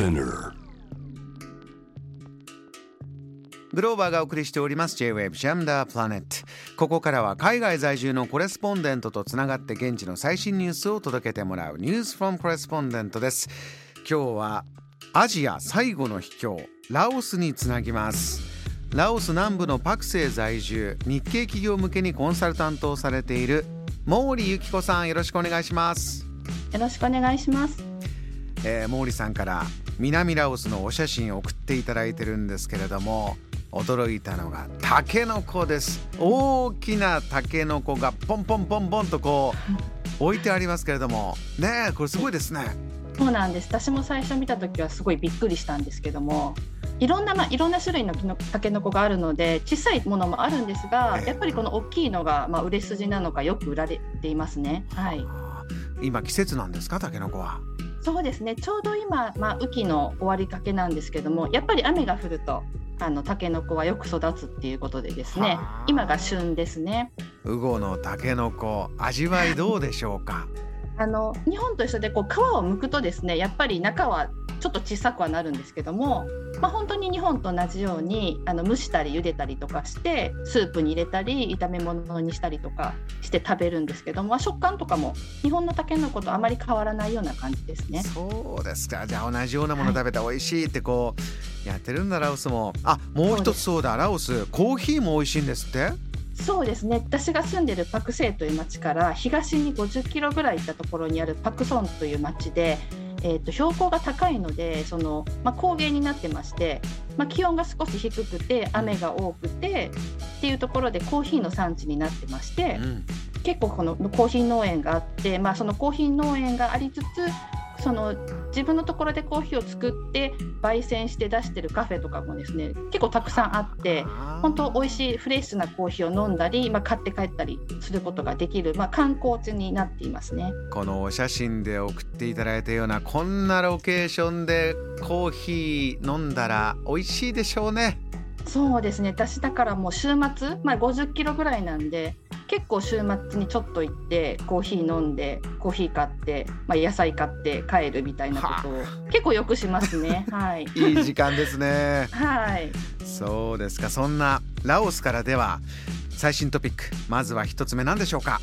Spinner. グローバーがお送りしております。J-Wave ジャムダープラネットここからは海外在住のコレスポンデントとつながって現地の最新ニュースを届けてもらうニュースフォンコレスポンデントです。今日はアジア最後の秘境ラオスにつなぎます。ラオス南部のパクセイ在住日系企業向けにコンサルタントをされている毛利由紀子さんよろしくお願いします。よろしくお願いします。えー、毛利さんから南ラオスのお写真を送っていただいてるんですけれども驚いたのがタケノコです大きなタケノコがポンポンポンポンとこう置いてありますけれどもねえこれすごいですねそうなんです。私も最初見た時はすごいびっくりしたんですけども、いろんなまあいろんな種類のきのタケノコがあるので、小さいものもあるんですがええ、やっぱりこの大きいのがまあ売れ筋なのかよく売られていますね。はい。今季節なんですかタケノコは？そうですね。ちょうど今まあ雨季の終わりかけなんですけども、やっぱり雨が降ると。あのタケノコはよく育つっていうことでですねはあ今が旬ですねウゴのタケノコ味わいどうでしょうか？あの日本と一緒でこう皮を剥くとですねやっぱり中はちょっと小さくはなるんですけども、まあ、本当に日本と同じようにあの蒸したり茹でたりとかしてスープに入れたり炒め物にしたりとかして食べるんですけども、まあ、食感とかも日本のたけのことあまり変わらないような感じですね。そうですか。じゃあ同じようなもの食べて美味しいってこうやってるんだラオスも。あもう一つそうだ。ラオスコーヒーも美味しいんですって？そうですね。私が住んでるパクセイという町から東に50キロぐらい行ったところにあるパクソンという町で、えー、と標高が高いのでその、まあ、高原になってまして、まあ、気温が少し低くて雨が多くてっていうところでコーヒーの産地になってましてうん。結構このコーヒー農園があって、まあ、そのコーヒー農園がありつつその自分のところでコーヒーを作って焙煎して出してるカフェとかもですね結構たくさんあって。本当美味しいフレッシュなコーヒーを飲んだり、まあ、買って帰ったりすることができる、まあ、観光地になっていますね。このお写真で送っていただいたようなこんなロケーションでコーヒー飲んだら美味しいでしょうねそうですね私だからもう週末、まあ、50キロぐらいなんで結構週末にちょっと行ってコーヒー飲んでコーヒー買って、まあ、野菜買って帰るみたいなことを結構よくしますね。はい、いい時間ですね。はい。そうですか。そんなラオスからでは最新トピックまずは一つ目何でしょうか？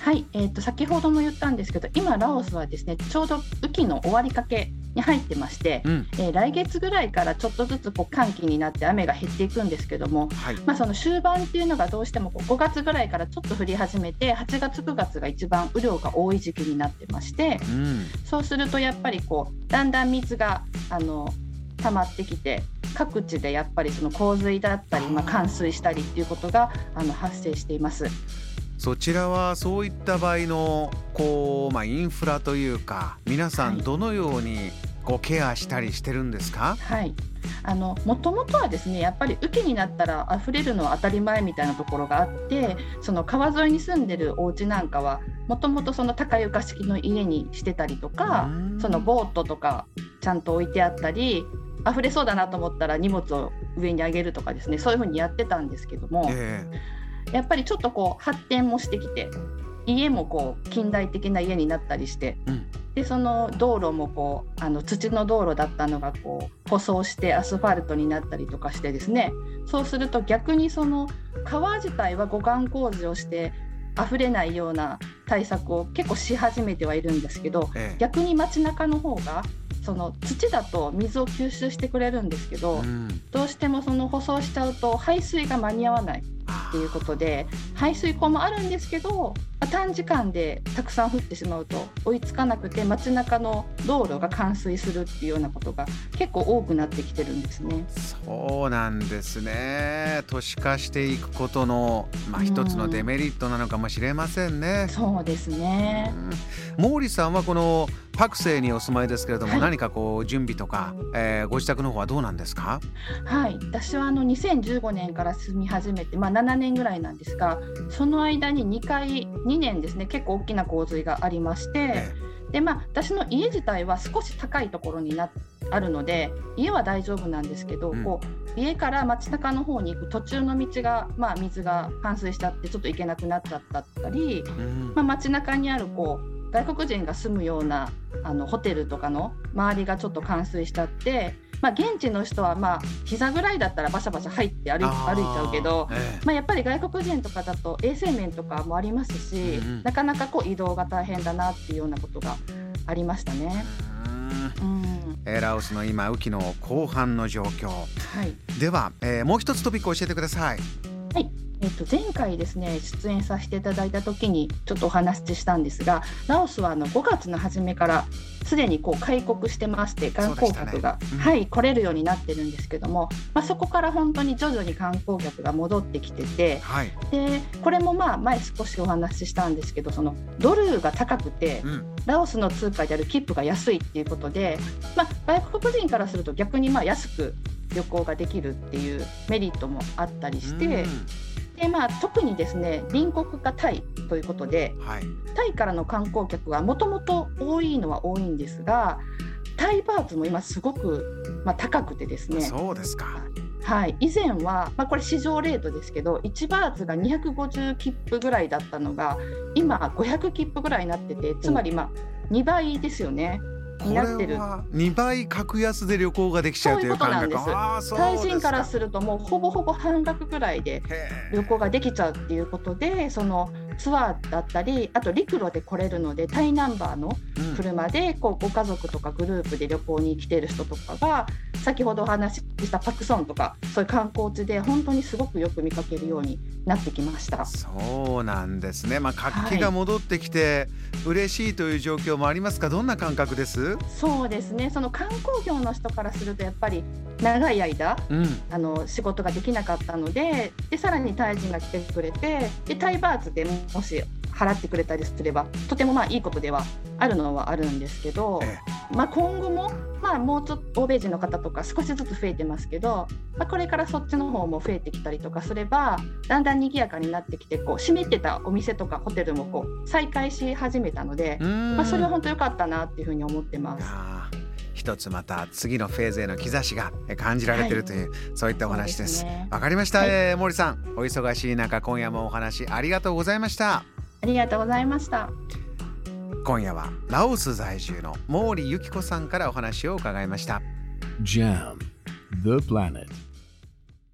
はい、えー、と先ほども言ったんですけど今ラオスはですねちょうど雨季の終わりかけに入ってまして、うん。えー来月ぐらいからちょっとずつこう寒気になって雨が減っていくんですけども、はい。まあ、その終盤っていうのがどうしてもこう5月ぐらいからちょっと降り始めて8月9月が一番雨量が多い時期になってましてうん。そうするとやっぱりこうだんだん水があの溜まってきて各地でやっぱりその洪水だったり、まあ、冠水したりっていうことがあの発生しています。そちらはそういった場合のこう、まあ、インフラというか皆さんはい。どのようにこうケアしたりしてるんですか、はい。あのもともとはですねやっぱり雨季になったら溢れるのは当たり前みたいなところがあってその川沿いに住んでるお家なんかはもともとその高床式の家にしてたりとかうん。そのボートとかちゃんと置いてあったり溢れそうだなと思ったら荷物を上に上げるとかですねそういうふうにやってたんですけどもえやっぱりちょっとこう発展もしてきて家もこう近代的な家になったりしてうん。でその道路もこうあの土の道路だったのがこう舗装してアスファルトになったりとかしてですね。そうすると逆にその川自体は護岸工事をして溢れないような対策を結構し始めてはいるんですけどええ。逆に街中の方がその土だと水を吸収してくれるんですけど、うん。どうしてもその舗装しちゃうと排水が間に合わないっていうことで排水溝もあるんですけど短時間でたくさん降ってしまうと追いつかなくて街中の道路が冠水するっていうようなことが結構多くなってきてるんですね。そうなんですね都市化していくことの、まあ、一つのデメリットなのかもしれませんね。そうですね。うん毛利さんはこのパクセイにお住まいですけれども、はい何かこう準備とか、えーご自宅の方はどうなんですか？はい、私はあの2015年から住み始めて、まあ、7年ぐらいなんですがその間に2回2年ですね結構大きな洪水がありまして、えでまあ、私の家自体は少し高いところになあるので家は大丈夫なんですけど、うんこう家から街中の方に行く途中の道が、まあ、水が冠水しちゃってちょっと行けなくなっちゃったり、うんまあ、街中にあるこう外国人が住むようなあのホテルとかの周りがちょっと冠水しちゃって。まあ、現地の人はまあ膝ぐらいだったらバシャバシャ入って歩い歩いちゃうけど、ええ、まあ、やっぱり外国人とかだと衛生面とかもありますし、うん、なかなかこう移動が大変だなっていうようなことがありましたね。えー、ラオスの今雨季の後半の状況、はい、では、えー、もう一つトピックを教えてください。はいえっと、前回ですね出演させていただいた時にちょっとお話ししたんですがラオスはあの5月の初めからすでにこう開国してまして観光客が、ね。うん、はい、来れるようになってるんですけども、まあ、そこから本当に徐々に観光客が戻ってきてて、はい、でこれもまあ前少しお話ししたんですけどそのドルが高くて、うん、ラオスの通貨である切符が安いっていうことで、まあ、外国人からすると逆にまあ安く旅行ができるっていうメリットもあったりして。うんでまあ、特にですね隣国がタイということで、はい、タイからの観光客がもともと多いのは多いんですがタイバーツも今すごく、まあ、高くてですねそうですか、はい、以前は、まあ、これ市場レートですけど1バーツが250切符ぐらいだったのが今500切符ぐらいになっててつまりまあ2倍ですよね。になってる2倍格安で旅行ができちゃうという感覚タイ人からするともうほぼほぼ半額ぐらいで旅行ができちゃうっていうことでそのツアーだったりあと陸路で来れるのでタイナンバーの車でこうご家族とかグループで旅行に来てる人とかが先ほどお話ししたパクソンとかそういう観光地で本当にすごくよく見かけるようになってきました。そうなんですね、まあ、活気が戻ってきて嬉しいという状況もありますか、はい、どんな感覚です？そうですね。その観光業の人からするとやっぱり長い間、うん、あの仕事ができなかったのででさらにタイ人が来てくれてでタイバーツでもし払ってくれたりすればとてもまあいいことではあるのはあるんですけど、ええ、まあ、今後も、まあ、もうちょっと欧米人の方とか少しずつ増えてますけど、まあ、これからそっちの方も増えてきたりとかすればだんだん賑やかになってきてこう閉めてたお店とかホテルもこう再開し始めたので、まあ、それは本当良かったなっていうふうに思ってます。一つまた次のフェーズへの兆しが感じられているという、はい、そういったお話です。わ、ね、かりました、はい、えー、森さんお忙しい中今夜もお話ありがとうございました。ありがとうございました。今夜はラオス在住の毛利由紀子さんからお話を伺いました。JAM The Planet